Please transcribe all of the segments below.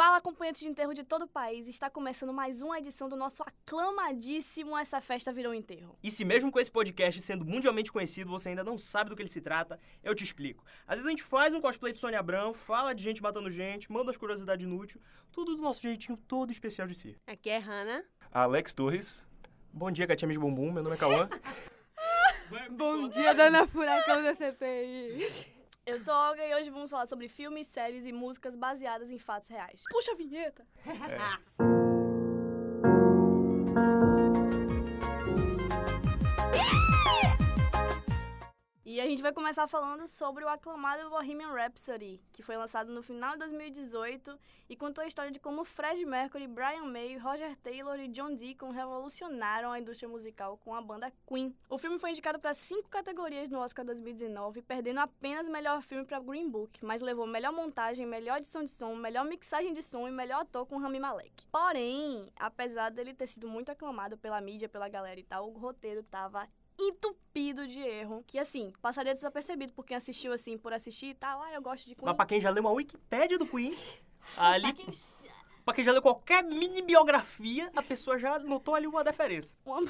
Fala, acompanhantes de enterro de todo o país. Está começando mais uma edição do nosso aclamadíssimo Essa Festa Virou Enterro. E se mesmo com esse podcast sendo mundialmente conhecido, você ainda não sabe do que ele se trata, eu te explico. Às vezes a gente faz um cosplay de Sônia Abrão, fala de gente matando gente, manda as curiosidades inúteis, tudo do nosso jeitinho todo especial de si. Aqui é Hannah. Alex Torres. Bom dia, gatinha de bumbum, meu nome é Cauã. Bom dia, dona Furacão da CPI. Eu sou Olga e hoje vamos falar sobre filmes, séries e músicas baseadas em fatos reais. Puxa a vinheta! E a gente vai começar falando sobre o aclamado Bohemian Rhapsody, que foi lançado no final de 2018 e contou a história de como Fred Mercury, Brian May, Roger Taylor e John Deacon revolucionaram a indústria musical com a banda Queen. O filme foi indicado para cinco categorias no Oscar 2019, perdendo apenas melhor filme para Green Book, mas levou melhor montagem, melhor edição de som, melhor mixagem de som e melhor ator com Rami Malek. Porém, apesar dele ter sido muito aclamado pela mídia, pela galera e tal, o roteiro tava entupido de erro, que assim, passaria desapercebido por quem assistiu assim, por assistir e tal, ah, eu gosto de Queen. Mas pra quem já leu uma Wikipédia do Queen, ali, pra quem já leu qualquer mini biografia, a pessoa já notou ali uma diferença. Uma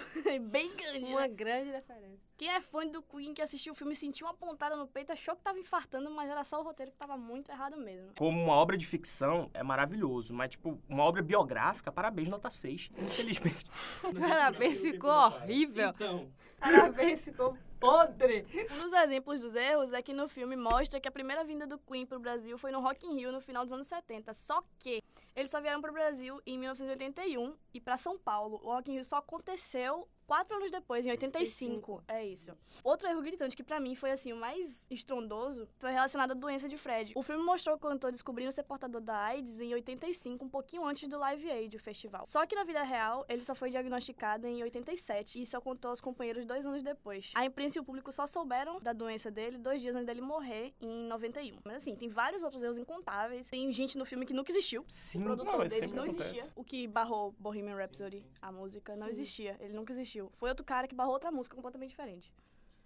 bem grande. Uma né? grande diferença. Quem é fã do Queen, que assistiu o filme, sentiu uma pontada no peito, achou que tava infartando, mas era só o roteiro que tava muito errado mesmo. Como uma obra de ficção, é maravilhoso, mas, tipo, uma obra biográfica, parabéns, nota 6. Infelizmente. Parabéns, ficou horrível. Então, Parabéns, ficou podre. Um dos exemplos dos erros é que no filme mostra que a primeira vinda do Queen pro Brasil foi no Rock in Rio no final dos anos 70. Só que eles só vieram pro Brasil em 1981 e pra São Paulo. O Rock in Rio só aconteceu quatro anos depois, em 85. É isso. Outro erro gritante que pra mim foi assim o mais estrondoso foi relacionado à doença de Fred. O filme mostrou o cantor descobrindo ser portador da AIDS em 85, um pouquinho antes do Live Aid, o festival. Só que na vida real, ele só foi diagnosticado em 87 e só contou aos companheiros dois anos depois. A imprensa e o público só souberam da doença dele dois dias antes dele morrer em 91. Mas assim, tem vários outros erros incontáveis. Tem gente no filme que nunca existiu. sim. O produtor Não, mas deles não acontece. existia. O que barrou Bohemian Rhapsody, a música, não existia. Ele nunca existiu. Foi outro cara que barrou outra música completamente diferente.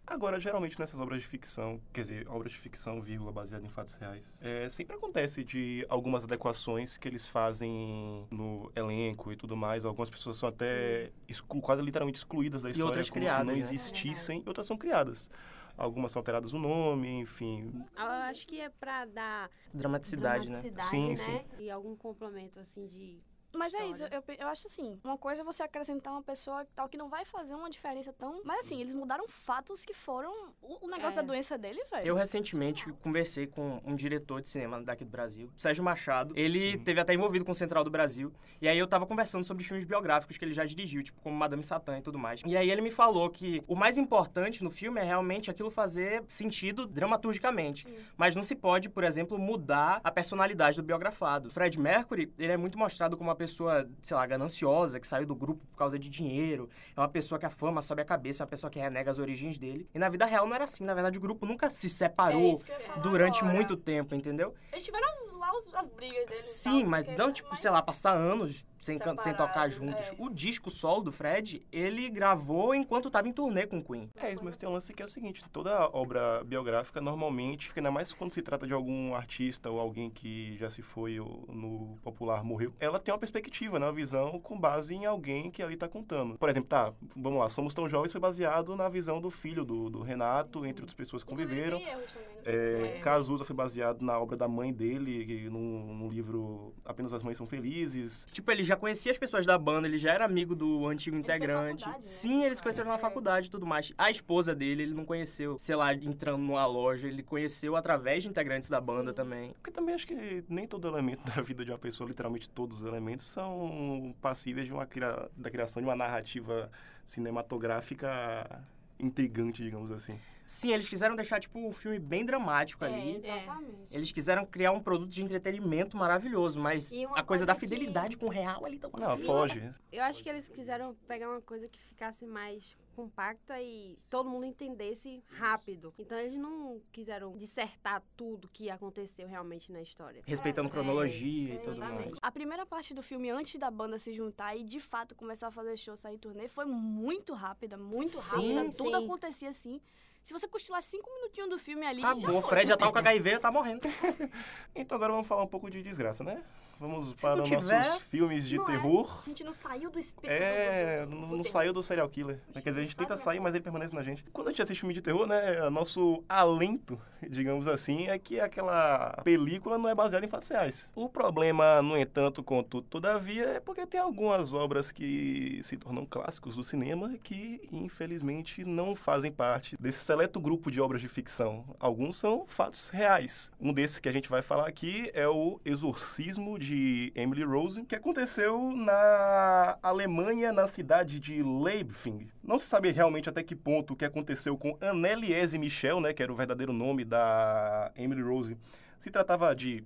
Agora, geralmente nessas obras de ficção, quer dizer, obras de ficção, vírgula, baseada em fatos reais, é, sempre acontece de algumas adequações que eles fazem no elenco e tudo mais. Algumas pessoas são até exclu- quase literalmente excluídas da história, outras como criadas, se não né? existissem, e outras são criadas. Algumas são alteradas o nome, enfim. Eu acho que é pra dar Dramaticidade, né? dramaticidade, Sim, né? E algum complemento, assim, de... Mas é isso, História. eu, eu acho assim, uma coisa é você acrescentar uma pessoa tal que não vai fazer uma diferença tão... Mas assim, eles mudaram fatos que foram o, o negócio É. da doença dele, velho. Eu recentemente conversei com um diretor de cinema daqui do Brasil, Sérgio Machado. Ele teve até envolvido com o Central do Brasil. E aí eu tava conversando sobre os filmes biográficos que ele já dirigiu, tipo como Madame Satã e tudo mais. E aí ele me falou que o mais importante no filme é realmente aquilo fazer sentido dramaturgicamente. Mas não se pode, por exemplo, mudar a personalidade do biografado. Fred Mercury, ele é muito mostrado como uma pessoa, sei lá, gananciosa, que saiu do grupo por causa de dinheiro. É uma pessoa que a fama sobe a cabeça, é uma pessoa que renega as origens dele. E na vida real não era assim. Na verdade, o grupo nunca se É separou falar durante agora. muito tempo, entendeu? Eles tiveram as- os- as brigas deles e Sim, tal, mas não, tipo, mas- sei lá, passar anos sem, can- sem tocar juntos. é. O disco solo do Fred, ele gravou enquanto tava em turnê com o Queen. É isso, mas tem um lance que é o seguinte: toda obra biográfica, normalmente, ainda mais quando se trata de algum artista ou alguém que já se foi ou no popular morreu, ela tem uma perspectiva, né? uma visão com base em alguém que ali tá contando. Por exemplo, tá, vamos lá, Somos Tão Jovens foi baseado na visão do filho do, do Renato, entre outras pessoas que conviveram. tem erros também É, filme, mas- Cazuza foi baseado na obra da mãe dele, num, num livro Apenas as Mães São Felizes. Tipo, ele já conhecia as pessoas da banda, ele já era amigo do antigo fez integrante. né? Sim, eles conheceram na É. faculdade e tudo mais. A esposa dele, ele não conheceu, sei lá, entrando numa loja, ele conheceu através de integrantes da banda Sim. também. Porque também acho que nem todo elemento da vida de uma pessoa, literalmente todos os elementos, são passíveis de uma cria- da criação de uma narrativa cinematográfica intrigante, digamos assim. Sim, eles quiseram deixar, tipo, um filme bem dramático É, ali. exatamente. Eles quiseram criar um produto de entretenimento maravilhoso, mas E a coisa coisa da que- fidelidade com o real ali tá Não, foge. Eu acho que eles quiseram pegar uma coisa que ficasse mais compacta e todo mundo entendesse rápido. Então eles não quiseram dissertar tudo que aconteceu realmente na história. Respeitando É, cronologia e é, tudo mais. A primeira parte do filme, antes da banda se juntar e de fato começar a fazer show, sair turnê, foi muito rápida, muito Sim, rápida. Tudo sim. acontecia assim. Se você cochilar cinco minutinhos do filme ali, Acabou, já o foi. Fred já tá com HIV, tá morrendo. Então agora vamos falar um pouco de desgraça, né? Vamos Se para os tiver, nossos filmes de é. terror. A gente não saiu do espírito É, do, do, não, do não saiu do serial killer. Quer dizer, a gente tenta sair, né? mas ele permanece na gente. Quando a gente assiste filme de terror, né, nosso alento, digamos assim, é que aquela película não é baseada em fatos reais. O problema, no entanto, contudo, todavia, é porque tem algumas obras que se tornam clássicos do cinema que, infelizmente, não fazem parte desse seleto grupo de obras de ficção. Alguns são fatos reais. Um desses que a gente vai falar aqui é o Exorcismo de Emily Rose, que aconteceu na Alemanha, na cidade de Leipzig. Não se sabe realmente até que ponto o que aconteceu com Anneliese Michel, né, que era o verdadeiro nome da Emily Rose, se tratava de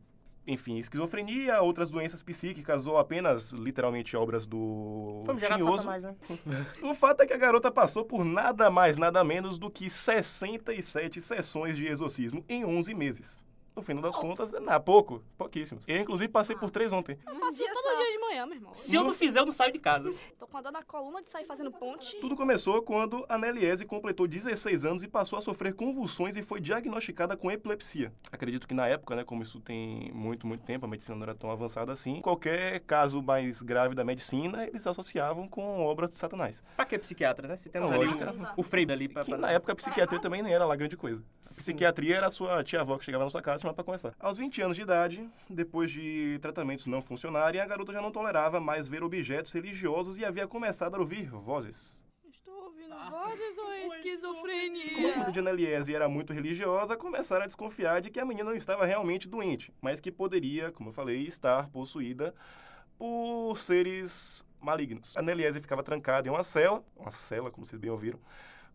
enfim, esquizofrenia, outras doenças psíquicas ou apenas, literalmente, obras do Vamos Tinhoso. Né? O fato é que a garota passou por nada mais, nada menos do que 67 sessões de exorcismo em 11 meses. No final das contas, é na pouco, pouquíssimos. Eu, inclusive, passei por três ontem. Eu faço dia todo dia de manhã, meu irmão. Se eu não fizer, eu não saio de casa. Tô com a dor na coluna de sair fazendo ponte. Tudo começou quando a Neliese completou 16 anos e passou a sofrer convulsões e foi diagnosticada com epilepsia. Acredito que na época, né, como isso tem muito, muito tempo, a medicina não era tão avançada assim, qualquer caso mais grave da medicina, eles associavam com obras de Satanás. Pra que psiquiatra, né? Se temos Não, ali o, o Frei ali pra... Na época a psiquiatria também nem era lá grande coisa. Psiquiatria era a sua tia-avó que chegava na sua casa pra conversar. Aos 20 anos de idade, depois de tratamentos não funcionarem, a garota já não tolerava mais ver objetos religiosos e havia começado a ouvir vozes. Estou ouvindo Ah, vozes ou é Como a esquizofrenia? filha de Anneliese era muito religiosa, começaram a desconfiar de que a menina não estava realmente doente, mas que poderia, como eu falei, estar possuída por seres malignos. A ficava trancada em uma cela, uma cela, como vocês bem ouviram,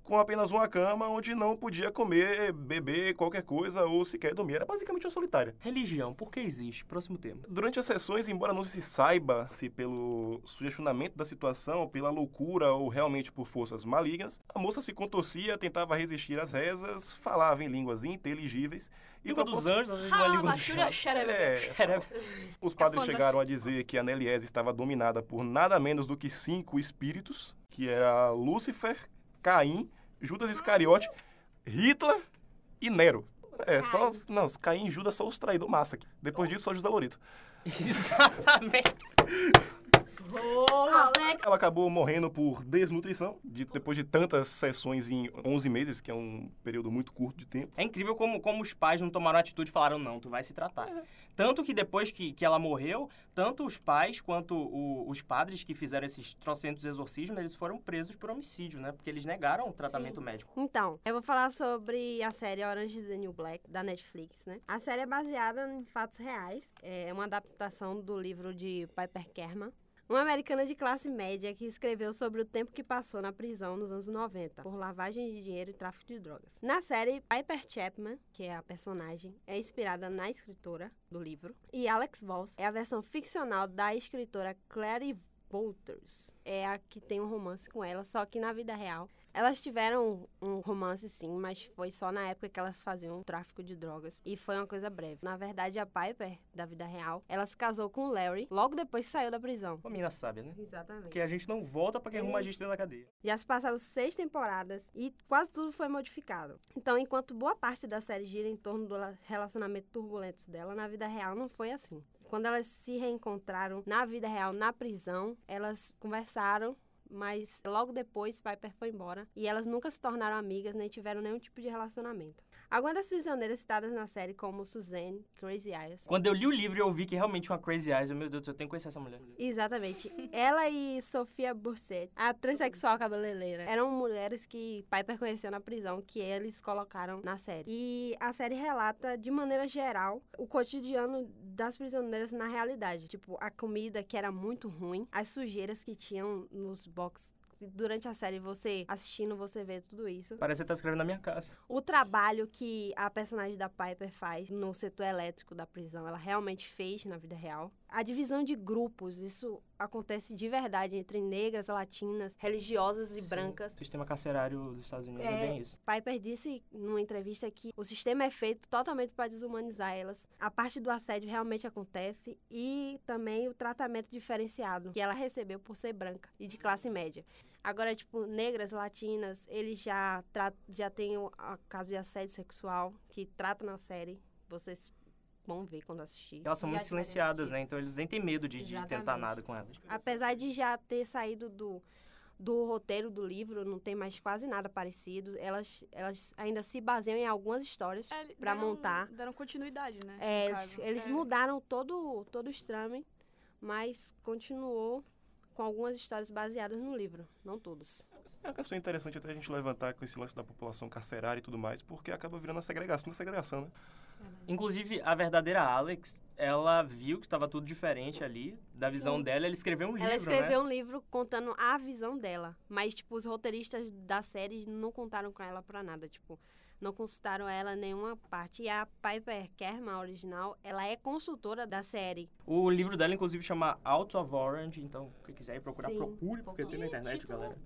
com apenas uma cama onde não podia comer, beber qualquer coisa ou sequer dormir. Era basicamente uma solitária. Religião, por que existe? Próximo tema. Durante as sessões, embora não se saiba se pelo sugestionamento da situação, pela loucura ou realmente por forças malignas, a moça se contorcia, tentava resistir às rezas, falava em línguas inteligíveis e Língua dos anjos, às vezes uma língua do Halabashura diabo. xerebe. É, os padres chegaram a dizer que a Neliese estava dominada por nada menos do que cinco espíritos, que era Lúcifer, Caim, Judas Iscariote, Hitler e Nero. É, só os, não, os Caim e Judas são os traidores massa aqui. Depois disso, só José Lorito. Exatamente. Alex, Ela acabou morrendo por desnutrição, de- depois de tantas sessões em 11 meses, que é um período muito curto de tempo. É incrível como, como os pais não tomaram atitude e falaram, não, tu vai se tratar. Tanto que depois que, que ela morreu, tanto os pais quanto o- os padres que fizeram esses trocentos exorcismos, eles foram presos por homicídio, né? Porque eles negaram o tratamento médico. Então, eu vou falar sobre a série Orange is the New Black, da Netflix, né? A série é baseada em fatos reais. É uma adaptação do livro de Piper Kerman. Uma americana de classe média que escreveu sobre o tempo que passou na prisão nos anos 90 por lavagem de dinheiro e tráfico de drogas. Na série, Piper Chapman, que é a personagem, é inspirada na escritora do livro. E Alex Voss é a versão ficcional da escritora Clary Walters. É a que tem um romance com ela, só que na vida real elas tiveram um romance, sim, mas foi só na época que elas faziam tráfico de drogas. E foi uma coisa breve. Na verdade, a Piper, da vida real, ela se casou com o Larry logo depois que saiu da prisão. Uma menina sábia, né? Exatamente. Porque a gente não volta pra quem arruma a gente dentro da cadeia. Já se passaram seis temporadas e quase tudo foi modificado. Então, enquanto boa parte da série gira em torno do la- relacionamento turbulento dela, na vida real não foi assim. Quando elas se reencontraram na vida real, na prisão, elas conversaram, mas logo depois Piper foi embora e elas nunca se tornaram amigas nem tiveram nenhum tipo de relacionamento. Algumas das prisioneiras citadas na série, como Suzanne, Crazy Eyes, Quando eu li o livro, eu vi que realmente uma Crazy Eyes, eu, meu Deus, eu tenho que conhecer essa mulher. Exatamente. Ela e Sofia Burset, a transexual cabeleireira, eram mulheres que Piper conheceu na prisão, que eles colocaram na série. E a série relata, de maneira geral, o cotidiano das prisioneiras na realidade. Tipo, a comida que era muito ruim, as sujeiras que tinham nos boxes. Durante a série, você assistindo, você vê tudo isso. Parece que você tá escrevendo na minha casa. O trabalho que a personagem da Piper faz no setor elétrico da prisão, ela realmente fez na vida real. A divisão de grupos, isso acontece de verdade entre negras, latinas, religiosas e Sim. brancas. O sistema carcerário dos Estados Unidos é, É. bem isso. Piper disse numa entrevista que o sistema é feito totalmente para desumanizar elas. A parte do assédio realmente acontece e também o tratamento diferenciado que ela recebeu por ser branca e de classe média. Agora, tipo, negras, latinas, eles já, já tem o caso de assédio sexual que trata na série. Vocês vão ver quando assistir. Elas são muito silenciadas, né? Então eles nem têm medo de, de tentar nada com elas. Apesar de já ter saído do, do roteiro do livro, não tem mais quase nada parecido. Elas, elas ainda se baseiam em algumas histórias. É, Pra deram- montar. Deram continuidade, né? É, eles eles É. mudaram todo, todo o estrame, mas continuou com algumas histórias baseadas no livro. Não todas. É uma questão interessante até a gente levantar com esse lance da população carcerária e tudo mais, porque acaba virando a segregação da segregação, né? Inclusive, a verdadeira Alex, ela viu que estava tudo diferente ali, da visão Sim. dela, ela escreveu um livro, Ela escreveu né? um livro contando a visão dela, mas tipo os roteiristas da série não contaram com ela pra nada, tipo, não consultaram ela em nenhuma parte. E a Piper Kerman, a original, ela é consultora da série. O livro dela, inclusive, chama Out of Orange, então, quem quiser ir procurar, Sim. procure, porque tem na internet, título galera.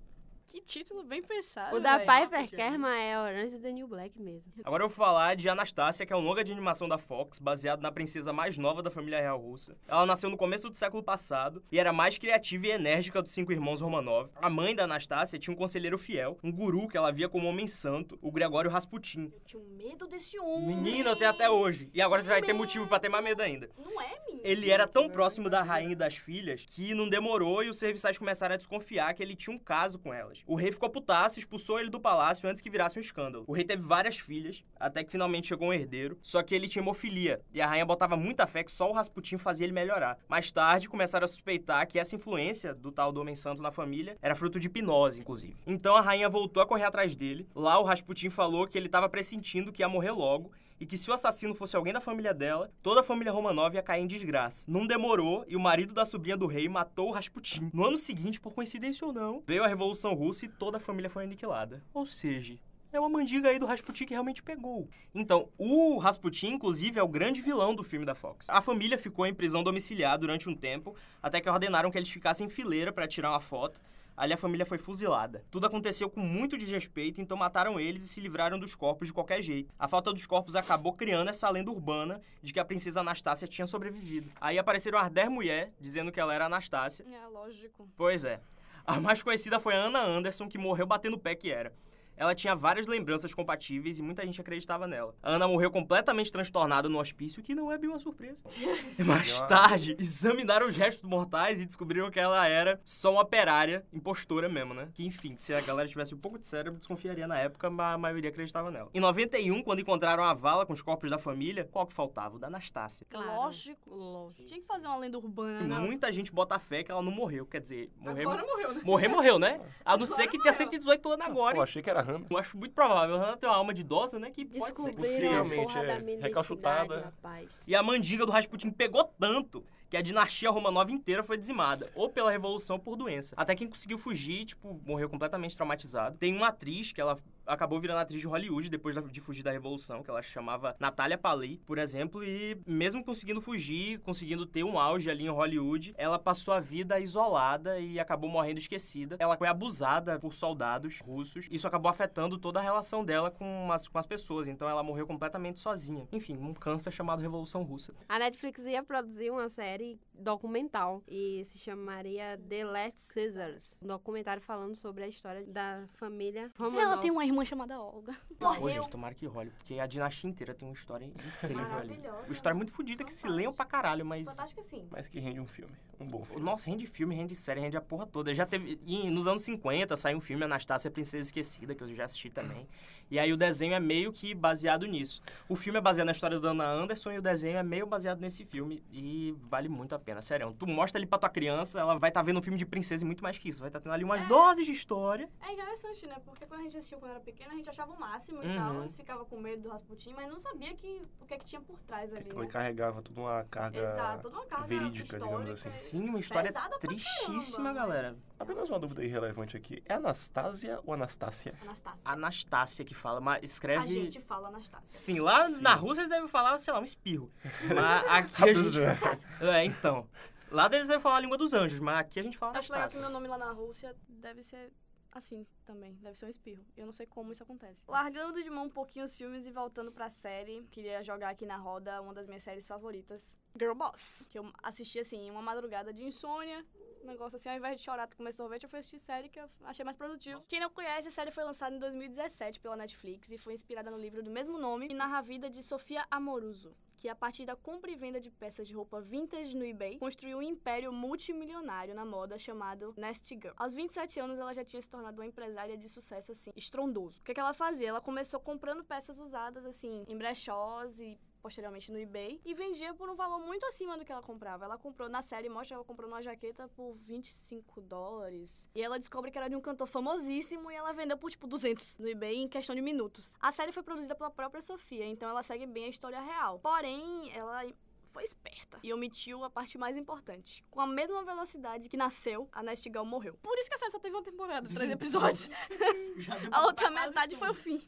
Que título bem pensado. O da velho. Piper Kerman é Orange is the New Black mesmo. Agora eu vou falar de Anastácia, que é um longa de animação da Fox, baseado na princesa mais nova da família real russa. Ela nasceu no começo do século passado e era a mais criativa e enérgica dos cinco irmãos Romanov. A mãe da Anastácia tinha um conselheiro fiel, um guru que ela via como homem santo, o Gregório Rasputin. Eu tinha um medo desse homem. Menina, eu tenho até hoje. E agora você vai ter motivo pra ter mais medo ainda. Não é, menino? Ele era tão próximo da rainha e das filhas que não demorou e os serviçais começaram a desconfiar que ele tinha um caso com elas. O rei ficou putaço expulsou ele do palácio antes que virasse um escândalo. O rei teve várias filhas, até que finalmente chegou um herdeiro, só que ele tinha hemofilia e a rainha botava muita fé que só o Rasputin fazia ele melhorar. Mais tarde começaram a suspeitar que essa influência do tal do homem santo na família era fruto de hipnose, inclusive. Então a rainha voltou a correr atrás dele. Lá o Rasputin falou que ele estava pressentindo que ia morrer logo e que se o assassino fosse alguém da família dela, toda a família Romanov ia cair em desgraça. Não demorou e o marido da sobrinha do rei matou o Rasputin. No ano seguinte, por coincidência ou não, veio a Revolução Russa e toda a família foi aniquilada. Ou seja, é uma mandiga aí do Rasputin que realmente pegou. Então, o Rasputin, inclusive, é o grande vilão do filme da Fox. A família ficou em prisão domiciliar durante um tempo, até que ordenaram que eles ficassem em fileira para tirar uma foto. Ali a família foi fuzilada. Tudo aconteceu com muito desrespeito, então mataram eles e se livraram dos corpos de qualquer jeito. A falta dos corpos acabou criando essa lenda urbana de que a princesa Anastácia tinha sobrevivido. Aí apareceram as 10 mulheres dizendo que ela era Anastácia. É, lógico. Pois é. A mais conhecida foi a Anna Anderson, que morreu batendo o pé que era. Ela tinha várias lembranças compatíveis e muita gente acreditava nela. A Ana morreu completamente transtornada no hospício, que não é bem uma surpresa. Mais tarde, examinaram os restos mortais e descobriram que ela era só uma operária, impostora mesmo, né? Que, enfim, se a galera tivesse um pouco de cérebro, desconfiaria na época, mas a maioria acreditava nela. Em 91, quando encontraram a vala com os corpos da família, qual que faltava? O da Anastácia. Lógico. Lógico. Tinha que fazer uma lenda urbana. Muita gente bota fé que ela não morreu. Quer dizer, morrer, Agora morreu, né? morrer morreu, né? A não ser Agora que tenha morreu. 118 anos agora. Pô, achei que era Hannah. Eu acho muito provável. A Hannah tem uma alma de idosa, né? Que pode ser Possivelmente, porra é. Recalchutada. E a mandinga do Rasputin pegou tanto que a dinastia Romanov inteira foi dizimada, ou pela revolução ou por doença. Até quem conseguiu fugir, tipo, morreu completamente traumatizado. Tem uma atriz que ela acabou virando atriz de Hollywood depois de fugir da revolução, que ela se chamava Natália Paley, por exemplo, e mesmo conseguindo fugir, conseguindo ter um auge ali em Hollywood, ela passou a vida isolada e acabou morrendo esquecida. Ela foi abusada por soldados russos. Isso acabou afetando toda a relação dela com as, com as pessoas, então ela morreu completamente sozinha. Enfim, um câncer chamado Revolução Russa. A Netflix ia produzir uma série documental e se chamaria The Last Scissors. Um documentário falando sobre a história da família Romanov. Ela tem uma irmã chamada Olga. Morreu. gente, tomara que role, porque a dinastia inteira tem uma história incrível ali. Uma história muito fodida que se leiam pra caralho, mas. Fantástico sim. Mas que rende um filme. Um bom filme. Nossa, rende filme, rende série, rende a porra toda. Já teve. e nos anos 50 saiu um filme Anastácia Princesa Esquecida, que eu já assisti também. E aí o desenho é meio que baseado nisso. O filme é baseado na história da Ana Anderson e o desenho é meio baseado nesse filme. E vale muito a pena, sério. Tu mostra ali pra tua criança, ela vai estar vendo um filme de princesa e muito mais que isso. Vai estar tendo ali umas doses de história. É interessante, né? Porque quando a gente assistiu quando era pequena, a gente achava o máximo e Uhum. tal. Mas ficava com medo do Rasputin, mas não sabia que, o que é que tinha por trás ali, Então né? ele carregava toda uma carga Exato, toda uma carga verídica, digamos histórica. assim. Sim, uma história tristíssima, caramba, galera. mas- Apenas uma dúvida irrelevante aqui. É Anastácia ou Anastácia? Anastácia. Anastácia que fala, mas A escreve. gente fala Anastácia. Sim, lá Sim. na Rússia eles devem falar, sei lá, um espirro. Mas aqui a gente. É, então. Lá eles devem falar a língua dos anjos, mas aqui a gente fala Acho legal que meu nome lá na Rússia deve ser assim também. Deve ser um espirro. Eu não sei como isso acontece. Largando de mão um pouquinho os filmes e voltando pra série, queria jogar aqui na roda uma das minhas séries favoritas. Girl Boss. Que eu assisti assim, em uma madrugada de insônia. Um negócio assim, ao invés de chorar comer sorvete, eu fui assistir série que eu achei mais produtivo. Quem não conhece, a série foi lançada em 2017 pela Netflix e foi inspirada no livro do mesmo nome e narra a vida de Sofia Amoruso. que a partir da compra e venda de peças de roupa vintage no eBay, construiu um império multimilionário na moda chamado Nasty Girl. Aos 27 anos, ela já tinha se tornado uma empresária de sucesso, assim, estrondoso. O que, que ela fazia? Ela começou comprando peças usadas, assim, em brechós e posteriormente no eBay e vendia por um valor muito acima do que ela comprava. Ela comprou na série, mostra ela comprou uma jaqueta por 25 dólares. E ela descobre que era de um cantor famosíssimo e ela vendeu por tipo 200 no eBay em questão de minutos. A série foi produzida pela própria Sofia, então ela segue bem a história real. Porém, ela foi esperta e omitiu a parte mais importante. Com a mesma velocidade que nasceu, a Gal morreu. Por isso que a série só teve uma temporada, três episódios. a outra metade foi o fim.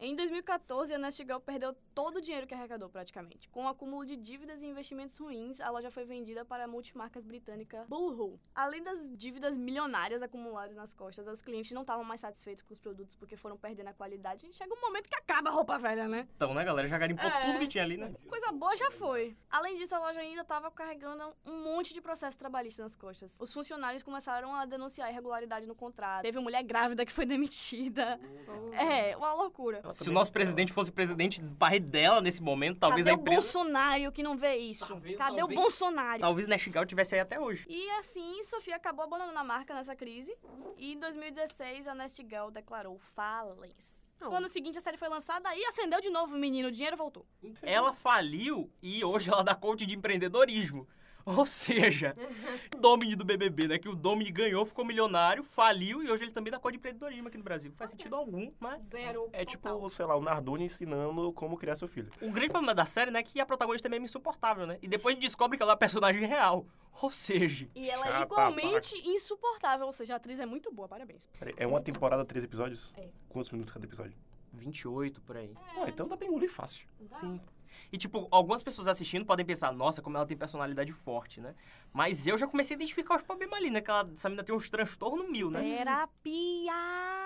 Em 2014, a Nasty Gal perdeu todo o dinheiro que arrecadou, praticamente. Com o acúmulo de dívidas e investimentos ruins, a loja foi vendida para a multimarcas britânica Boohoo. Além das dívidas milionárias acumuladas nas costas, os clientes não estavam mais satisfeitos com os produtos porque foram perdendo a qualidade. Chega um momento que acaba a roupa velha, né? Então, né, galera? Já garimpou É. tudo que tinha ali, né? Coisa boa já foi. Além disso, a loja ainda estava carregando um monte de processo trabalhista nas costas. Os funcionários começaram a denunciar irregularidade no contrato. Teve mulher grávida que foi demitida. É, uma loucura. Se o nosso presidente fosse presidente do pai dela nesse momento, talvez Cadê a o empresa... Bolsonaro que não vê isso? Tá vendo? Cadê Talvez- o Bolsonaro? Talvez Nashgal tivesse aí até hoje. E assim, Sofia acabou abandonando a marca nessa crise. E em 2016, a Nasty Gal declarou falência. No ano seguinte, a série foi lançada e acendeu de novo o menino. O dinheiro voltou. Ela faliu e hoje ela dá coach de empreendedorismo. Ou seja, o Domini do BBB, né? Que o Domini ganhou, ficou milionário, faliu e hoje ele também dá coach de empreendedorismo aqui no Brasil. Faz sentido algum, mas... Zero. É tipo, sei lá, o Nardoni ensinando como criar seu filho. O grande problema da série, né, é que a protagonista é mesmo insuportável, né? E depois a gente descobre que ela é uma personagem real. Ou seja, E ela é Chata, igualmente insuportável. Ou seja, a atriz é muito boa, parabéns. É uma temporada, três episódios? É. Quantos minutos cada episódio? 28 por aí. Ah, então dá pra engolir fácil. Sim. E, tipo, algumas pessoas assistindo podem pensar, nossa, como ela tem personalidade forte, né? Mas eu já comecei a identificar os problemas ali, né? Que ela, essa menina tem uns transtornos mil, né? Terapia!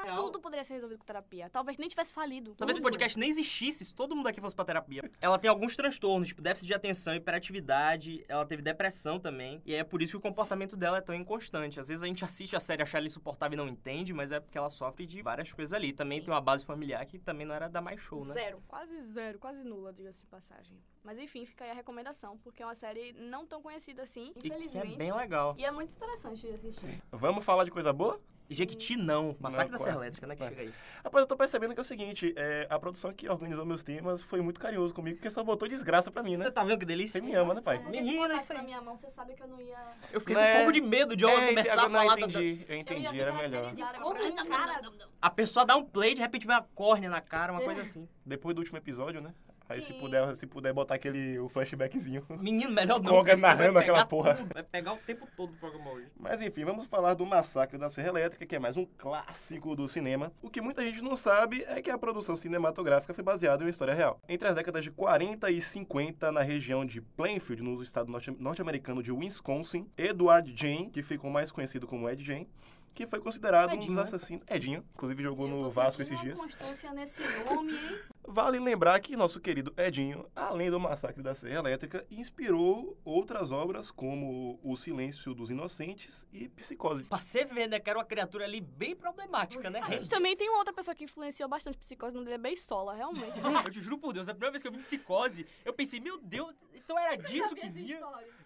Real. Tudo poderia ser resolvido com terapia. Talvez nem tivesse falido. Talvez Tudo. podcast nem existisse se todo mundo aqui fosse pra terapia. Ela tem alguns transtornos, tipo déficit de atenção, hiperatividade, ela teve depressão também. E é por isso que o comportamento dela é tão inconstante. Às vezes a gente assiste a série achar ela insuportável e não entende, mas é porque ela sofre de várias coisas ali. Também Sim. tem uma base familiar que também não era da mais show, né? Zero, quase zero, quase nula, diga-se de passagem. Mas enfim, fica aí a recomendação, porque é uma série não tão conhecida assim, E que infelizmente. é bem legal. E é muito interessante de assistir. Vamos falar de coisa boa? Jequiti não. Massacre Não, da Serra. Elétrica, né? Que chega aí. Rapaz, eu tô percebendo que é o seguinte, é, a produção que organizou meus temas foi muito carinhoso comigo, porque só botou desgraça pra mim, né? Você tá vendo que delícia? Você me ama, né, pai? É, Menino, isso aí. na minha mão, você sabe que eu não ia... Eu fiquei Né? com um pouco de medo de eu É, começar a falar eu da- entendi, eu entendi, era melhor. Como, cara? A pessoa dá um play, de repente vem uma córnea na cara, uma coisa assim. Depois do último episódio, né? Aí se puder, se puder botar aquele o flashbackzinho. Menino, melhor não. Vai narrando aquela pegar porra. tudo, Vai pegar o tempo todo o programa hoje. Mas enfim, vamos falar do Massacre da Serra Elétrica, que é mais um clássico do cinema. O que muita gente não sabe é que a produção cinematográfica foi baseada em uma história real. Entre as décadas de 40 e 50, na região de Plainfield, no estado norte- norte-americano de Wisconsin, Edward Jane, que ficou mais conhecido como Ed Jane, que foi considerado um Edinho, dos né? assassinos. Edinho, inclusive jogou no Vasco esses dias. constância nesse nome, hein? Vale lembrar que nosso querido Edinho, além do Massacre da Serra Elétrica, inspirou outras obras como O Silêncio dos Inocentes e Psicose. Pra você ver, né, que era uma criatura ali bem problemática, né? A gente também tem uma outra pessoa que influenciou bastante psicose, o nome dele é Beisola, realmente. Eu te juro por Deus, a primeira vez que eu vi psicose, eu pensei, meu Deus, então era disso que vinha.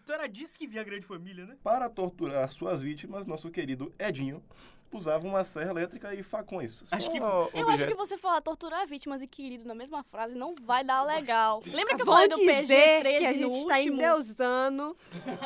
Então era disso que vinha a grande família, né? Para torturar suas vítimas, nosso querido Edinho usava uma serra elétrica e facões. Acho que- Eu acho que você falar torturar vítimas e querido na mesma frase não vai dar legal. Lembra que eu falei do dizer PG-13 que a gente tá último? endeusando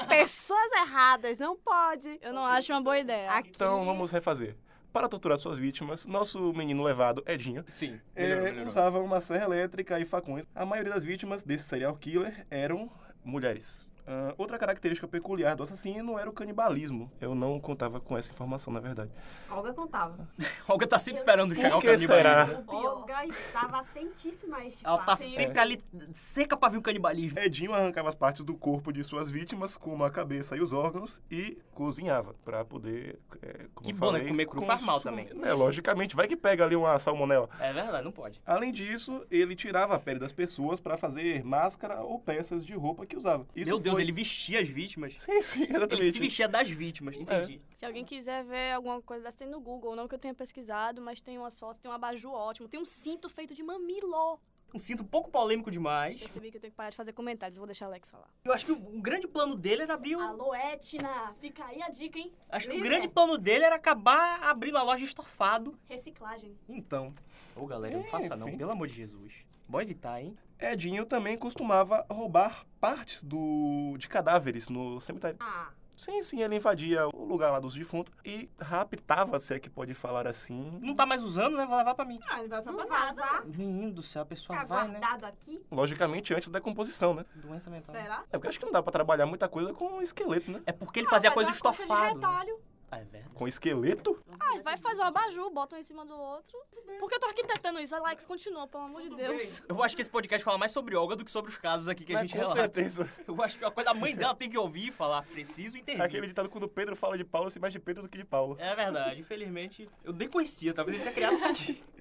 pessoas erradas, não pode. Eu não acho uma boa ideia. Aqui, Então vamos refazer. Para torturar suas vítimas, nosso menino levado, Edinho, Sim. é, usava uma serra elétrica e facões. A maioria das vítimas desse serial killer eram mulheres. Ah, outra característica peculiar do assassino era o canibalismo. Eu não contava com essa informação, na verdade. Olga contava. Olga tá sempre esperando chegar o que canibalismo. será? Olga estava atentíssima a este Ela tá fato. sempre ali, seca pra ver o canibalismo. Edinho arrancava as partes do corpo de suas vítimas, como a cabeça e os órgãos, e cozinhava para poder. é, como Que eu bom, né? falei, Comer cru faz mal consumir. também. É, logicamente, vai que pega ali uma salmonela. É verdade, não pode. Além disso, ele tirava a pele das pessoas para fazer máscara ou peças de roupa que usava. Isso Meu Deus, ele vestia as vítimas. Sim, sim, Ele exatamente. se vestia das vítimas, entendi. Se alguém quiser ver alguma coisa dessa, tem no Google. Não que eu tenha pesquisado, mas tem umas fotos, tem um abajur ótimo, tem um cinto feito de mamilo. Um cinto um pouco polêmico demais. Percebi que eu tenho que parar de fazer comentários, eu vou deixar Alex falar. Eu acho que o, o grande plano dele era abrir o... Alô, Etna! Fica aí a dica, hein? Acho que o grande plano dele era acabar abrindo a loja de estofado. Reciclagem. Então. Ô, galera, não É, faça não, enfim. pelo amor de Jesus. Bom evitar, hein? Edinho também costumava roubar partes do, de cadáveres no cemitério. Ah, Sim, sim, ele invadia o lugar lá dos defuntos e raptava, se é que pode falar assim. Não tá mais usando, né? Vou levar pra mim. Ah, ele vai usar não pra vazar. Menino do céu, a pessoa Tá vai, né? guardado aqui. Logicamente, antes da composição, né? Doença mental. Será? É porque acho que não dá pra trabalhar muita coisa com esqueleto, né? É porque ele fazia Ah, coisa coxa estofado. de né? Ah, é verdade. Com esqueleto? Ah, vai fazer um abajur, bota um em cima do outro. Por que eu tô arquitetando isso? Alex, continua, pelo amor de Deus. Eu acho que esse podcast fala mais sobre Olga do que sobre os casos aqui que a Mas gente com relata. certeza. Eu acho que a coisa da mãe dela tem que ouvir e falar, preciso intervir. É Aquele ditado quando Pedro fala de Paulo, se mais de Pedro do que de Paulo. É verdade, infelizmente. Eu nem conhecia, talvez ele tenha criado isso aqui.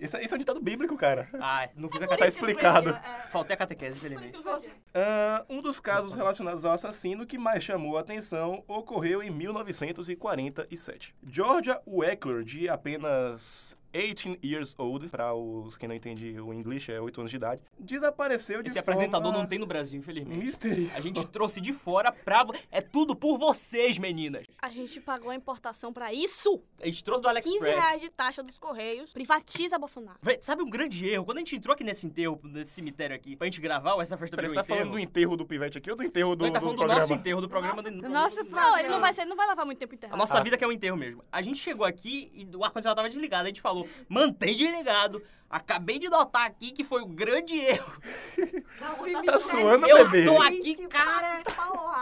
Esse, é- esse é um ditado bíblico, cara. Ah, não fiz a Tá catequese. explicado. É, Faltei a catequese, por isso infelizmente. Ah, um dos casos relacionados ao assassino que mais chamou a atenção ocorreu em 1947. Georgia Weckler, de apenas 18 years old, para os que não entendem o inglês, é 8 anos de idade, desapareceu de Esse forma apresentador não tem no Brasil, infelizmente. misteriosa. A gente trouxe de fora pra... É tudo por vocês, meninas. A gente pagou a importação pra isso. A gente trouxe do 15 AliExpress. reais de taxa dos Correios. Privatiza Bolsonaro. Véi, sabe um grande erro? Quando a gente entrou aqui nesse enterro, nesse cemitério aqui, pra gente gravar essa festa Peraí, do você tá enterro... falando do enterro do pivete aqui ou do enterro do, Não, ele tá do falando do programa? nosso enterro, do programa... do- Do nosso Não, programa. ele não vai ser, não vai levar muito tempo A enterrado. nossa Ah. vida que é um enterro mesmo. A gente chegou aqui e o ar-condicionado tava desligado. A gente falou, mantém desligado. Acabei de notar aqui que foi o grande erro. Tá suando, Eu bebê. tô aqui, cara.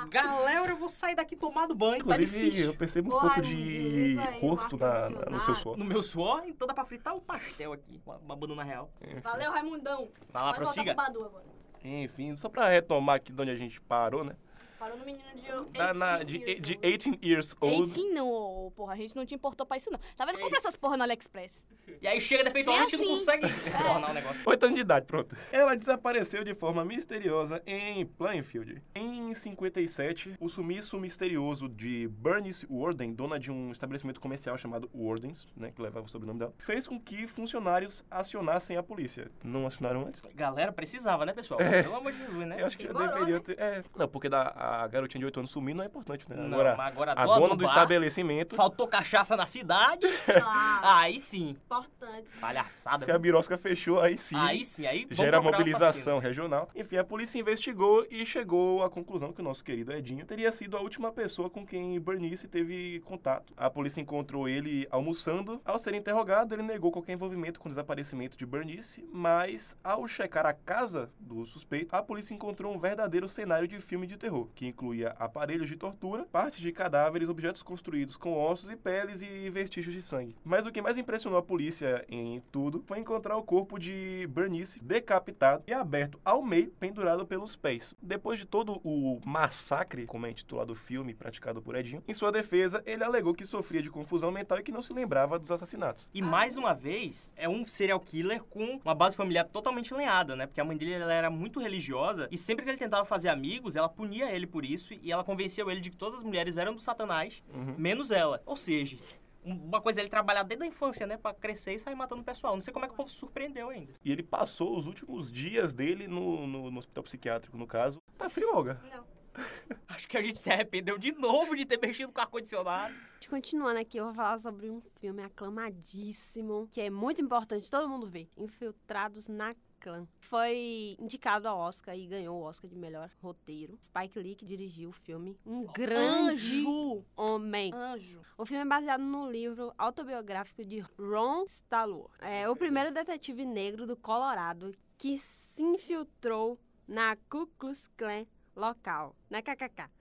Galera, eu vou sair daqui tomado banho. Tá Inclusive, difícil. eu percebo um Porra, pouco de rosto na, no seu suor. No meu suor, então dá pra fritar um pastel aqui. Uma, uma banana real. Valeu, Raimundão. Vai lá, Vai prossiga. voltar pro Badu agora. Enfim, só pra retomar aqui de onde a gente parou, né? Parou no menino de Da- 18 na- de, years de old. 18 years old. 18 não, porra. A gente não te importou pra isso, não. Tá vendo? Compra essas porra no AliExpress. E aí chega defeituosamente e não assim. consegue tornar o negócio. 8 anos de idade, pronto. Ela desapareceu de forma misteriosa em Plainfield. Em 57, o sumiço misterioso de Bernice Warden, dona de um estabelecimento comercial chamado Wardens, né, que levava o sobrenome dela, fez com que funcionários acionassem a polícia. Não acionaram antes? Galera, precisava, né, pessoal? Pelo amor de Jesus, né? Eu acho que já deveria né? ter. É, não, porque da, a garotinha de 8 anos sumir não é importante, né? Não, Agora, agora a dona dona do do bar, estabelecimento, Faltou cachaça na cidade. Claro. Aí sim. Importante. Palhaçada. se a birosca fechou, aí sim. Aí sim, aí gera mobilização regional. Enfim, a polícia investigou e chegou à conclusão que o nosso querido Edinho teria sido a última pessoa com quem Bernice teve contato. A polícia encontrou ele almoçando. Ao ser interrogado, ele negou qualquer envolvimento com o desaparecimento de Bernice, mas ao checar a casa do suspeito, a polícia encontrou um verdadeiro cenário de filme de terror, que incluía aparelhos de tortura, partes de cadáveres, objetos construídos com ossos e peles e vestígios de sangue. Mas o que mais impressionou a polícia em tudo foi encontrar o corpo de Bernice decapitado e aberto ao meio, pendurado pelos pés. Depois de todo o massacre, como é intitulado o filme praticado por Edinho, em sua defesa, ele alegou que sofria de confusão mental e que não se lembrava dos assassinatos. E mais uma vez, é um serial killer com uma base familiar totalmente lenhada, né? Porque a mãe dele ela era muito religiosa e sempre que ele tentava fazer amigos, ela punia ele por isso e ela convenceu ele de que todas as mulheres eram do satanás, Uhum. menos ela. Ou seja, um- uma coisa é ele trabalhar desde a infância, né? Pra crescer e sair matando o pessoal. Não sei como é que o povo se surpreendeu ainda. E ele passou os últimos dias dele no, no- no hospital psiquiátrico, no caso. Tá frio, Olga? Não. Acho que a gente se arrependeu de novo de ter mexido com ar-condicionado. Continuando aqui, eu vou falar sobre um filme aclamadíssimo, que é muito importante todo mundo ver. Infiltrados na Clã. Foi indicado ao Oscar e ganhou o Oscar de melhor roteiro. Spike Lee que dirigiu o filme. Um grande Anjo. homem. Anjo. O filme é baseado no livro autobiográfico de Ron Stallworth. É o primeiro detetive negro do Colorado que se infiltrou na Ku Klux Klan local, na KKK clu, clu.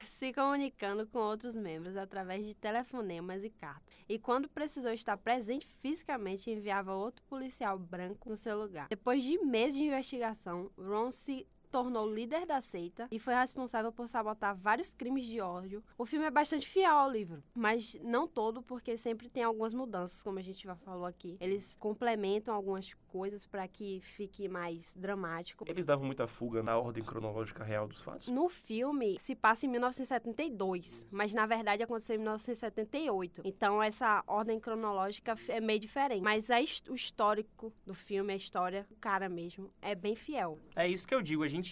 Se comunicando com outros membros através de telefonemas e cartas. E quando precisou estar presente fisicamente, enviava outro policial branco no seu lugar. Depois de meses de investigação, Ron se tornou líder da seita e foi responsável por sabotar vários crimes de ódio. O filme é bastante fiel ao livro, mas não todo, porque sempre tem algumas mudanças, como a gente já falou aqui. Eles complementam algumas coisas para que fique mais dramático. Eles davam muita fuga na ordem cronológica real dos fatos? No filme se passa em 1972, mas na verdade aconteceu em 1978. Então essa ordem cronológica é meio diferente. Mas a, o histórico do filme, a história, o cara mesmo, é bem fiel. É isso que eu digo. A gente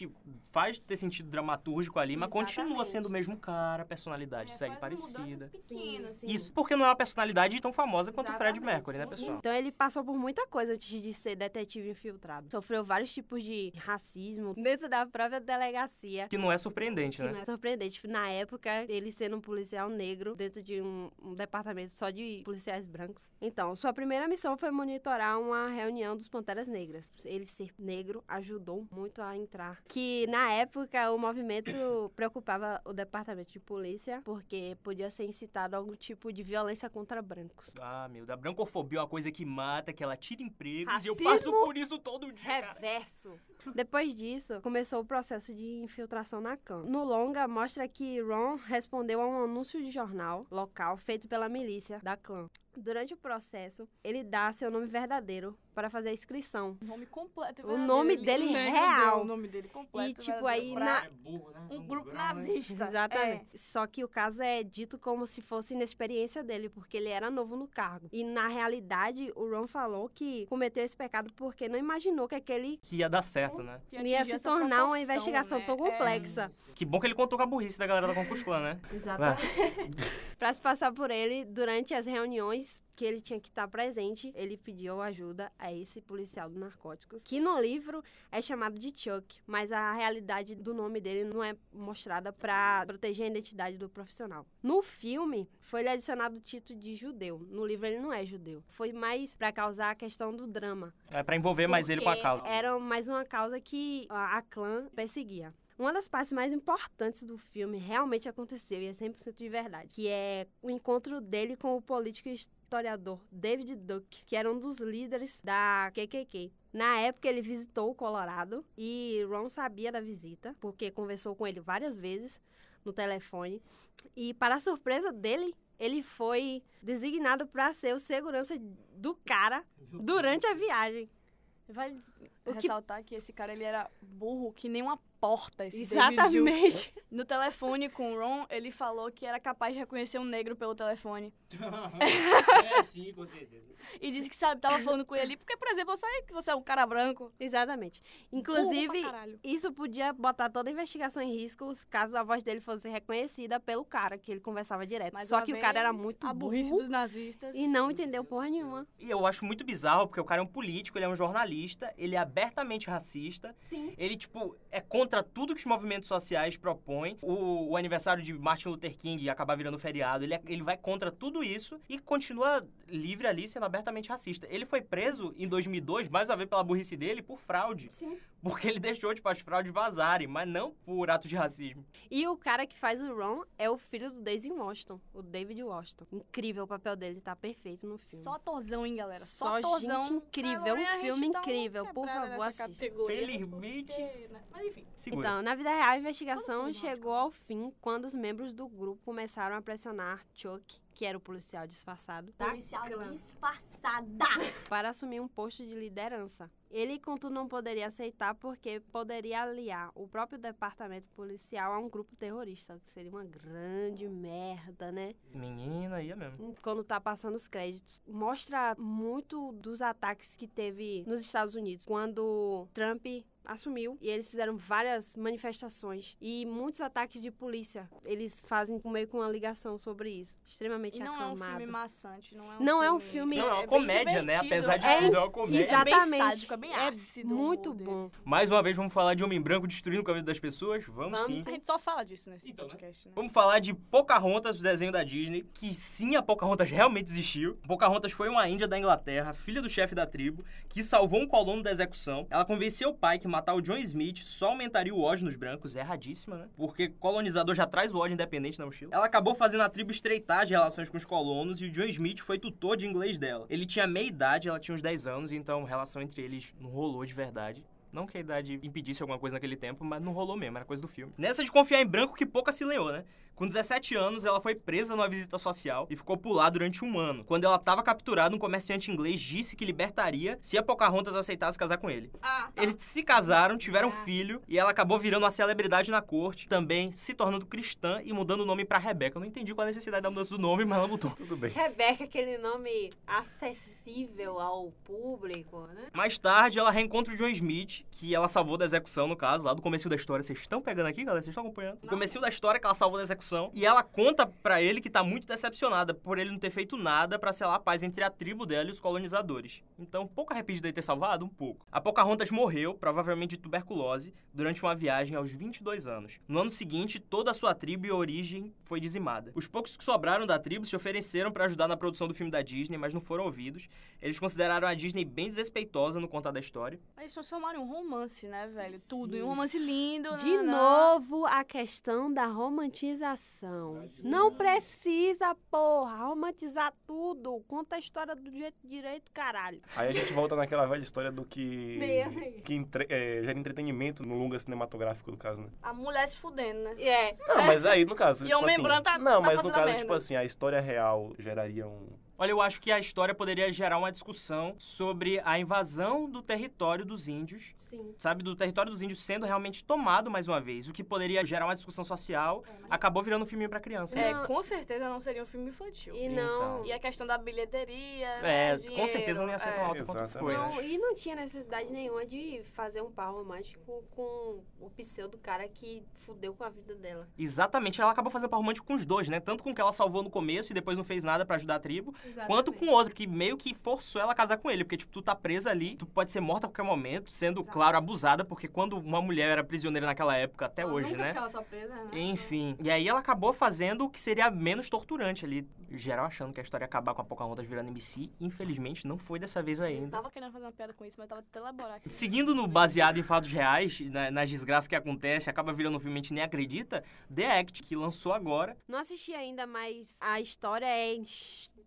faz ter sentido dramatúrgico ali, mas continua Exatamente. sendo o mesmo cara, a personalidade É, segue parecida. pequenas, Sim, assim. Isso porque não é uma personalidade tão famosa quanto o Fred. Mercury, né, pessoal? Então ele passou por muita coisa antes de ser detetive infiltrado. Sofreu vários tipos de racismo dentro da própria delegacia. Que não é surpreendente, Que né? não é surpreendente. Na época, ele sendo um policial negro dentro de um, um departamento só de policiais brancos. Então, sua primeira missão foi monitorar uma reunião dos Panteras Negras. Ele ser negro ajudou muito a entrar. Que na época o movimento preocupava o departamento de polícia porque podia ser incitado algum tipo de violência contra brancos. Ah, meu, da brancofobia é uma coisa que mata, que ela tira empregos e eu Racismo passo por isso todo dia, cara. Reverso. Depois disso, começou o processo de infiltração na clã. No longa, mostra que Ron respondeu a um anúncio de jornal local feito pela milícia da clã. Durante o processo, ele dá seu nome verdadeiro para fazer a inscrição. O nome completo. O nome Ele dele nem real. O nome dele completo. E, tipo, aí na- É burro, né? Um grupo nazista. Exatamente. Só que o caso é dito como se fosse inexperiência dele, porque ele era novo no cargo. E na realidade, o Ron falou que cometeu esse pecado porque não imaginou que aquele Que ia dar certo, né? Que ia se tornar uma investigação né? tão É. complexa. Que bom que ele contou com a burrice da galera da Concus Clan, né? Exatamente. Pra se passar por ele, durante as reuniões que ele tinha que estar presente, ele pediu ajuda a esse policial de narcóticos, que no livro é chamado de Chuck, mas a realidade do nome dele não é mostrada pra proteger a identidade do profissional. No filme, foi adicionado o título de judeu. No livro ele não é judeu. Foi mais pra causar a questão do drama. É pra envolver mais ele com a causa. Era mais uma causa que a, a clã perseguia. Uma das partes mais importantes do filme realmente aconteceu e é 100% de verdade, que é o encontro dele com o político historiador David Duke, que era um dos líderes da KKK. Na época, ele visitou o Colorado e Ron sabia da visita, porque conversou com ele várias vezes no telefone. E, para a surpresa dele, ele foi designado para ser o segurança do cara durante a viagem. Vale O que- ressaltar que esse cara ele era burro que nem uma porta. Esse David Duke. Exatamente. No telefone com o Ron, ele falou que era capaz de reconhecer um negro pelo telefone. é, sim, com certeza. E disse que sabe, tava falando com ele ali, porque, por exemplo, eu sei que você é um cara branco. Exatamente. Inclusive, isso podia botar toda a investigação em risco caso a voz dele fosse reconhecida pelo cara que ele conversava direto. Mais Só que o cara era vez, muito A burrice burro dos nazistas. e não entendeu porra nenhuma. E eu acho muito bizarro, porque o cara é um político, ele é um jornalista, ele é abertamente racista, Sim. ele, tipo, é contra tudo que os movimentos sociais propõem. O, o aniversário de Martin Luther King acabar virando feriado, ele, é- ele vai contra tudo isso e continua livre ali, sendo abertamente racista. Ele foi preso em 2002, mais uma vez pela burrice dele, por fraude. Sim. Porque ele deixou, tipo, as fraudes vazarem, mas não por atos de racismo. E o cara que faz o Ron é o filho do Daisy Washington, o David Washington. Incrível o papel dele, tá perfeito no filme. Só atorzão, hein, galera? Só, Só atorzão. gente incrível, é um filme uma incrível, por favor, assista. categoria, Felizmente. porque, né? Mas enfim. Segura. Então, na vida real, a investigação chegou ao fim quando os membros do grupo começaram a pressionar Chuck, que era o policial disfarçado, da Policial clã, disfarçada. para assumir um posto de liderança. Ele, contudo, não poderia aceitar porque poderia aliar o próprio departamento policial a um grupo terrorista, que seria uma grande merda, né? Menina, ia mesmo. quando tá passando os créditos. Mostra muito dos ataques que teve nos Estados Unidos quando Trump assumiu e eles fizeram várias manifestações e muitos ataques de polícia. Eles fazem meio com uma ligação sobre isso. Extremamente E não é um aclamado. filme maçante, não é um Não filme... é um filme- Não, é uma bem comédia, né? Apesar de é. tudo, é uma comédia. Exatamente. É bem sádico, é bem É ácido o muito dele. bom. Mais uma vez, vamos falar de Homem Branco destruindo a vida das pessoas? Vamos, Vamos sim. A gente só fala disso nesse Então, né? podcast, né? Vamos falar de Pocahontas, o desenho da Disney, que sim, a Pocahontas realmente existiu. Pocahontas foi uma índia da Inglaterra, filha do chefe da tribo, que salvou um colono da execução. Ela convenceu o pai que matar o John Smith só aumentaria o ódio nos brancos. Erradíssima, né? Porque colonizador já traz o ódio independente na mochila. Ela acabou fazendo a tribo estreitar as relações com os colonos e o John Smith foi tutor de inglês dela. Ele tinha meia idade, ela tinha uns 10 anos, então a relação entre eles não rolou de verdade. Não que a idade impedisse alguma coisa naquele tempo, mas não rolou mesmo, era coisa do filme. Nessa de confiar em branco que pouca se lenhou, né? Com 17 anos, ela foi presa numa visita social e ficou por lá durante um ano. Quando ela estava capturada, um comerciante inglês disse que libertaria se a Pocahontas aceitasse casar com ele. Ah, tá. Eles se casaram, tiveram um filho e ela acabou virando uma celebridade na corte, também se tornando cristã e mudando o nome pra Rebeca. Eu não entendi qual a necessidade da mudança do nome, mas ela mudou. Tudo bem. Rebeca, aquele nome acessível ao público, né? Mais tarde, ela reencontra o John Smith, que ela salvou da execução, no caso, lá do começo da história. Vocês estão pegando aqui, galera? Vocês estão acompanhando? No começo da história que ela salvou da execução. E ela conta pra ele que tá muito decepcionada por ele não ter feito nada pra selar a paz entre a tribo dela e os colonizadores. Então, pouco arrependido de ter salvado? Um pouco. A Pocahontas morreu, provavelmente de tuberculose, durante uma viagem aos 22 anos. No ano seguinte, toda a sua tribo e origem foi dizimada. Os poucos que sobraram da tribo se ofereceram pra ajudar na produção do filme da Disney, mas não foram ouvidos. Eles consideraram a Disney bem desrespeitosa no contar da história. Eles transformaram um romance, né, velho? Tudo em um romance lindo. De novo, a questão da romantização. Não precisa, porra, romantizar tudo. Conta a história do jeito direito, caralho. Aí a gente volta naquela velha história do que, que entre- é, gera entretenimento no longa cinematográfico, do caso, né? A mulher se fudendo, né? É. Não, mas aí, no caso. E tipo o assim, tá- Não, tá mas no caso, merda. tipo assim, a história real geraria um. Olha, eu acho que a história poderia gerar uma discussão sobre a invasão do território dos índios, Sim. sabe? Do território dos índios sendo realmente tomado mais uma vez, o que poderia gerar uma discussão social, acabou virando um filminho pra criança. É, Não. com certeza não seria um filme infantil. E Então. não. E a questão da bilheteria, É, né, com dinheiro, certeza não ia ser tão é. alta quanto foi, Não, né? e não tinha necessidade nenhuma de fazer um par romântico com o pseudo cara que fudeu com a vida dela. Exatamente, ela acabou fazendo par romântico com os dois, né? Tanto com o que ela salvou no começo e depois não fez nada pra ajudar a tribo, quanto com o outro que meio que forçou ela a casar com ele, porque tipo, tu tá presa ali, tu pode ser morta a qualquer momento, sendo Exato. claro abusada, porque quando uma mulher era prisioneira naquela época até Ela hoje, nunca né? ficava só presa, né? Enfim, e aí ela acabou fazendo o que seria menos torturante ali. Geral achando que a história ia acabar com a Pocahontas virando MC. Infelizmente, não foi dessa vez Eu ainda. tava querendo fazer uma piada com isso, mas eu tava tentando elaborar aqui. Seguindo no baseado em fatos reais, na- nas desgraças que acontecem, acaba virando um filme que a gente nem acredita, The Act, que lançou agora. Não assisti ainda, mas a história é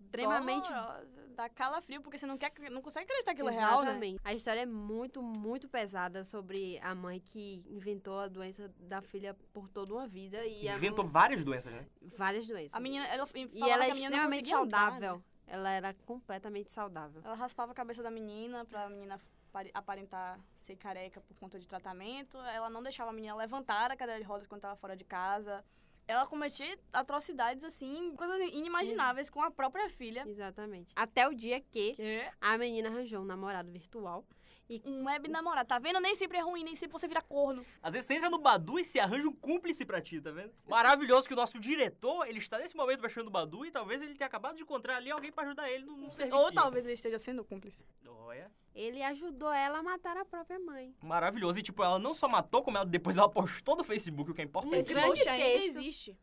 extremamente Dolorosa, Dá calafrio, porque você não, quer, não consegue acreditar que aquilo é real, né? A história é muito, muito pesada sobre a mãe que inventou a doença da filha por toda uma vida e a Inventou mãe- várias doenças, né? várias doenças. A menina, ela e ela é a menina extremamente conseguia andar, saudável. né? Ela era completamente saudável. Ela raspava a cabeça da menina pra menina pare- aparentar ser careca por conta de tratamento. Ela não deixava a menina levantar a cadeira de rodas quando tava fora de casa. Ela cometia atrocidades, assim, coisas inimagináveis com a própria filha. Exatamente. Até o dia que Que a menina arranjou um namorado virtual. Um web namorado. Tá vendo? Nem sempre é ruim, nem sempre você vira corno. Às vezes você entra no Badu e se arranja um cúmplice pra ti, tá vendo? Maravilhoso que o nosso diretor, ele está nesse momento baixando no Badu e talvez ele tenha acabado de encontrar ali alguém pra ajudar ele num, serviço. Ou talvez ele esteja sendo cúmplice. Olha, Ele ajudou ela a matar a própria mãe. maravilhoso. E tipo, ela não só matou, como ela depois ela postou no Facebook, o que é importante. Um grande texto. existe.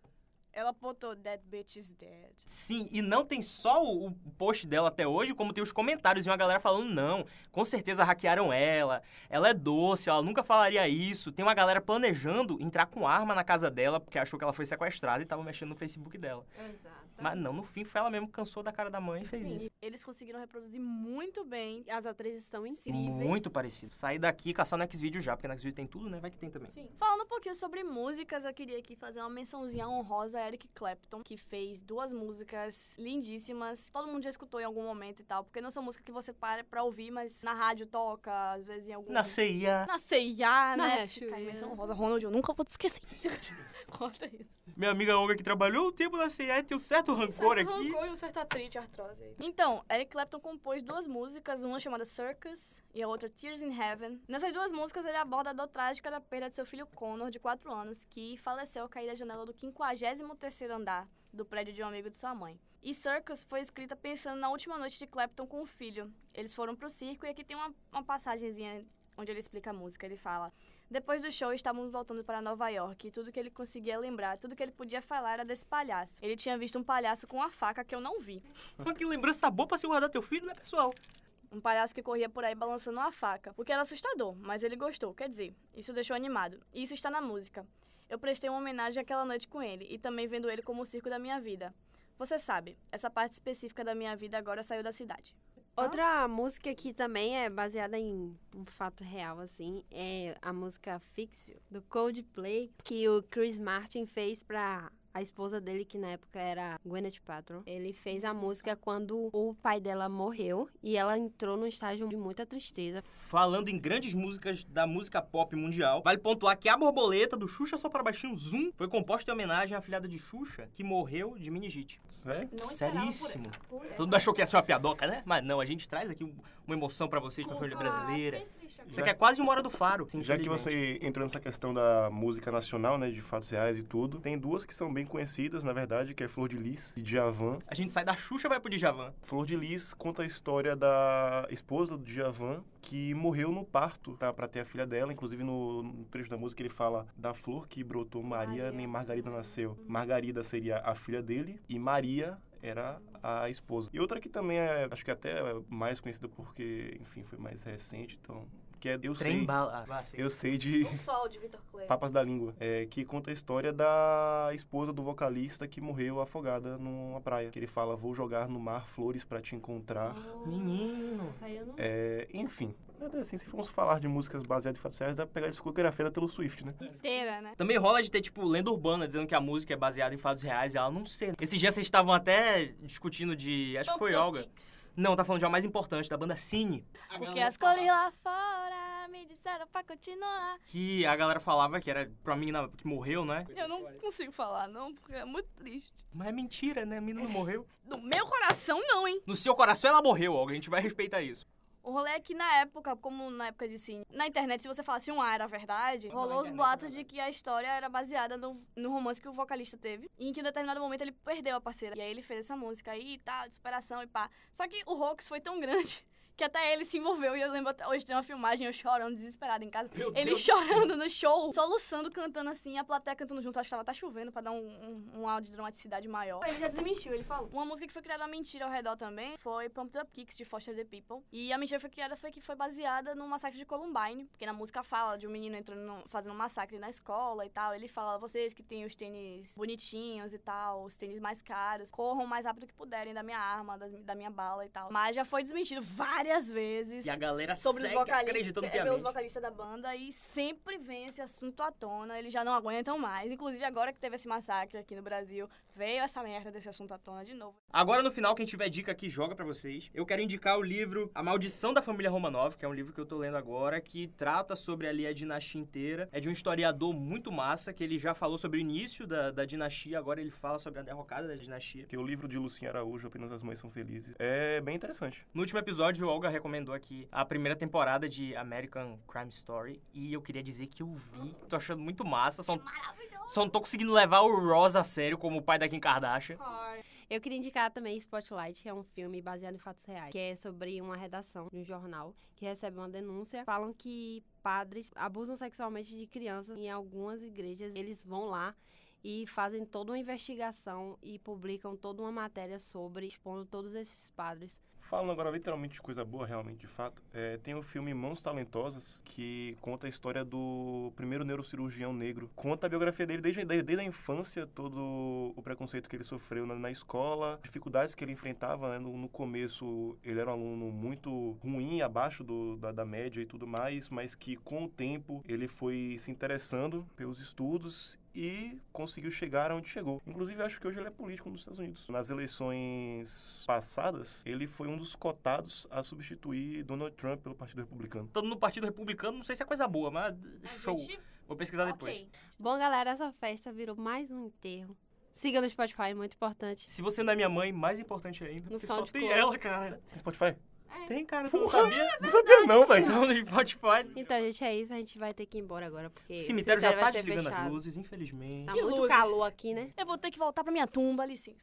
Ela botou That bitch is dead. Sim, e não tem só o, o post dela até hoje, como tem os comentários e uma galera falando, não, com certeza hackearam ela, ela é doce, ela nunca falaria isso. Tem uma galera planejando entrar com arma na casa dela, porque achou que ela foi sequestrada e tava mexendo no Facebook dela. Exato. Mas não, no fim foi ela mesmo que cansou da cara da mãe e fez isso. Eles conseguiram reproduzir muito bem. As atrizes são incríveis. Muito parecido. Sair daqui e caçar no Xvideo já, porque no Xvideo tem tudo, né? Vai que tem também. Sim. Falando um pouquinho sobre músicas, eu queria aqui fazer uma mençãozinha honrosa a Eric Clapton, que fez duas músicas lindíssimas. Todo mundo já escutou em algum momento e tal, porque não são músicas que você para pra ouvir, mas na rádio toca, às vezes em algum... Na CIA. Na CIA, Na né? Rachel, Fica aí, é. menção honrosa. Ronald, eu nunca vou te esquecer. Corta isso. Minha amiga Olga que trabalhou um tempo na CIA tem um certo rancor certo aqui. rancor e um certo atrite, artrose aí. Então, Eric Clapton compôs duas músicas, uma chamada Circus e a outra Tears in Heaven. Nessas duas músicas, ele aborda a dor trágica da perda de seu filho Connor, de 4 anos, que faleceu ao cair da janela do 53º andar do prédio de um amigo de sua mãe. E Circus foi escrita pensando na última noite de Clapton com o filho. Eles foram pro circo e aqui tem uma, uma passagenzinha onde ele explica a música. Ele fala... Depois do show, estávamos voltando para Nova York e tudo que ele conseguia lembrar, tudo que ele podia falar era desse palhaço. Ele tinha visto um palhaço com uma faca que eu não vi. Mas que lembrança boa pra se guardar teu filho, né, pessoal? Um palhaço que corria por aí balançando uma faca. O que era assustador, mas ele gostou. Quer dizer, isso deixou animado. E isso está na música. Eu prestei uma homenagem àquela noite com ele e também vendo ele como o circo da minha vida. Você sabe, essa parte específica da minha vida agora saiu da cidade. Outra música que também é baseada em um fato real, assim, é a música Fix You, do Coldplay, que o Chris Martin fez pra a esposa dele, que na época era Gwyneth Paltrow. Ele fez a música quando o pai dela morreu e ela entrou num estágio de muita tristeza. Falando em grandes músicas da música pop mundial, vale pontuar que a borboleta do Xuxa Só Para Baixinho Zoom foi composta em homenagem à filhada de Xuxa, que morreu de meningite. Não esperava por Seríssimo. essa- por essa- Todo mundo achou que ia ser uma piadoca, né? Mas não, a gente traz aqui um- uma emoção pra vocês, pra família brasileira. Aqui é quase uma hora do faro. Já que você entrou nessa questão da música nacional, né, de fatos reais e tudo, tem duas que são bem conhecidas, na verdade, que é Flor de Lis e Djavan. A gente sai da Xuxa e vai pro Djavan. Flor de Lis conta a história da esposa do Djavan, que morreu no parto, tá, para ter a filha dela. Inclusive, no, no trecho da música, ele fala da flor que brotou Maria, Maria. nem Margarida nasceu. Margarida seria a filha dele e Maria era a esposa. E outra que também é, acho que até é mais conhecida porque, enfim, foi mais recente, então... Que é Eu Trem Sei, bala. Ah. Eu Sei de... O Sol, de Vitor Clay. Papas da Língua, é, que conta a história da esposa do vocalista que morreu afogada numa praia. Que ele fala, vou jogar no mar flores pra te encontrar. Menino. Eu não... É, enfim, nada assim, se formos falar de músicas baseadas em fatos reais, dá pra pegar a discografia da Taylor Swift, né? Inteira, né? Também rola de ter, tipo, lenda urbana dizendo que a música é baseada em fatos reais e ela não ser. Esses dias vocês estavam até discutindo de. Acho que foi Olga. Kicks. Não, tá falando de uma mais importante, da banda Cine. Porque as cores lá fora me disseram pra continuar. Que a galera falava que era pra menina que morreu, né? Eu não consigo falar, não, porque é muito triste. Mas é mentira, né? A menina não morreu. No meu coração, não, hein? No seu coração ela morreu, Olga. A gente vai respeitar isso. O rolê é que na época, como na época de sim, na internet, se você falasse um A era verdade, rolou os boatos de que a história era baseada no, no romance que o vocalista teve. E em que em determinado momento ele perdeu a parceira. E aí ele fez essa música aí e tal, de superação e pá. Só que o hoax foi tão grande que até ele se envolveu. E eu lembro até hoje tem uma filmagem, eu chorando, desesperado em casa. Meu ele Deus. chorando no show, soluçando, cantando assim, a plateia cantando junto. Acho que tava até chovendo pra dar um, um, um áudio de dramaticidade maior. Ele já desmentiu, ele falou. Uma música que foi criada uma mentira ao redor também foi Pumped Up Kicks, de Foster the People. E a mentira foi criada foi que foi baseada no massacre de Columbine. Porque na música fala de um menino entrando, no- fazendo um massacre na escola e tal. Ele fala, vocês que têm os tênis bonitinhos e tal, os tênis mais caros, corram o mais rápido que puderem da minha arma, das- da minha bala e tal. Mas já foi desmentido várias vezes E a galera sobre os segue vocalistas, acreditando é, pelos vocalistas da banda e sempre vem esse assunto à tona, eles já não aguentam mais. Inclusive agora que teve esse massacre aqui no Brasil, veio essa merda desse assunto à tona de novo. Agora, no final, quem tiver dica aqui, joga pra vocês. Eu quero indicar o livro A Maldição da Família Romanov, que é um livro que eu tô lendo agora, que trata sobre ali a dinastia inteira. É de um historiador muito massa, que ele já falou sobre o início da, da dinastia, agora ele fala sobre a derrocada da dinastia. Que o livro de Lucinha Araújo, Apenas as Mães São Felizes, é bem interessante. No último episódio, o Olga recomendou aqui a primeira temporada de American Crime Story, e eu queria dizer que eu vi, tô achando muito massa, só, só não tô conseguindo levar o Ross a sério como o pai da Kim Kardashian. Eu queria indicar também Spotlight, que é um filme baseado em fatos reais, que é sobre uma redação de um jornal que recebe uma denúncia. Falam que padres abusam sexualmente de crianças em algumas igrejas. Eles vão lá e fazem toda uma investigação e publicam toda uma matéria sobre, expondo todos esses padres. Falando agora literalmente de coisa boa, realmente, de fato, é, tem o filme Mãos Talentosas, que conta a história do primeiro neurocirurgião negro. Conta a biografia dele desde, desde, desde a infância, todo o preconceito que ele sofreu na, na escola, dificuldades que ele enfrentava. Né? No, no começo, ele era um aluno muito ruim, abaixo do, da, da média e tudo mais, mas que com o tempo ele foi se interessando pelos estudos e conseguiu chegar onde chegou. Inclusive, acho que hoje ele é político nos Estados Unidos. Nas eleições passadas, ele foi um dos cotados a substituir Donald Trump pelo Partido Republicano. Estando no Partido Republicano, não sei se é coisa boa, mas show. Vou pesquisar depois. Ok. Bom, galera, essa festa virou mais um enterro. Siga no Spotify, muito importante. Se você não é minha mãe, mais importante ainda, No porque só tem ela, cara. Tem Spotify? Tem, cara, tu não sabia? Não sabia não, velho. Então, no Spotify. Então, gente, é isso. A gente vai ter que ir embora agora, porque O cemitério já vai tá ser desligando as fechado. luzes, infelizmente. Tá Que muito luzes? calor aqui, né? Eu vou ter que voltar pra minha tumba, licença.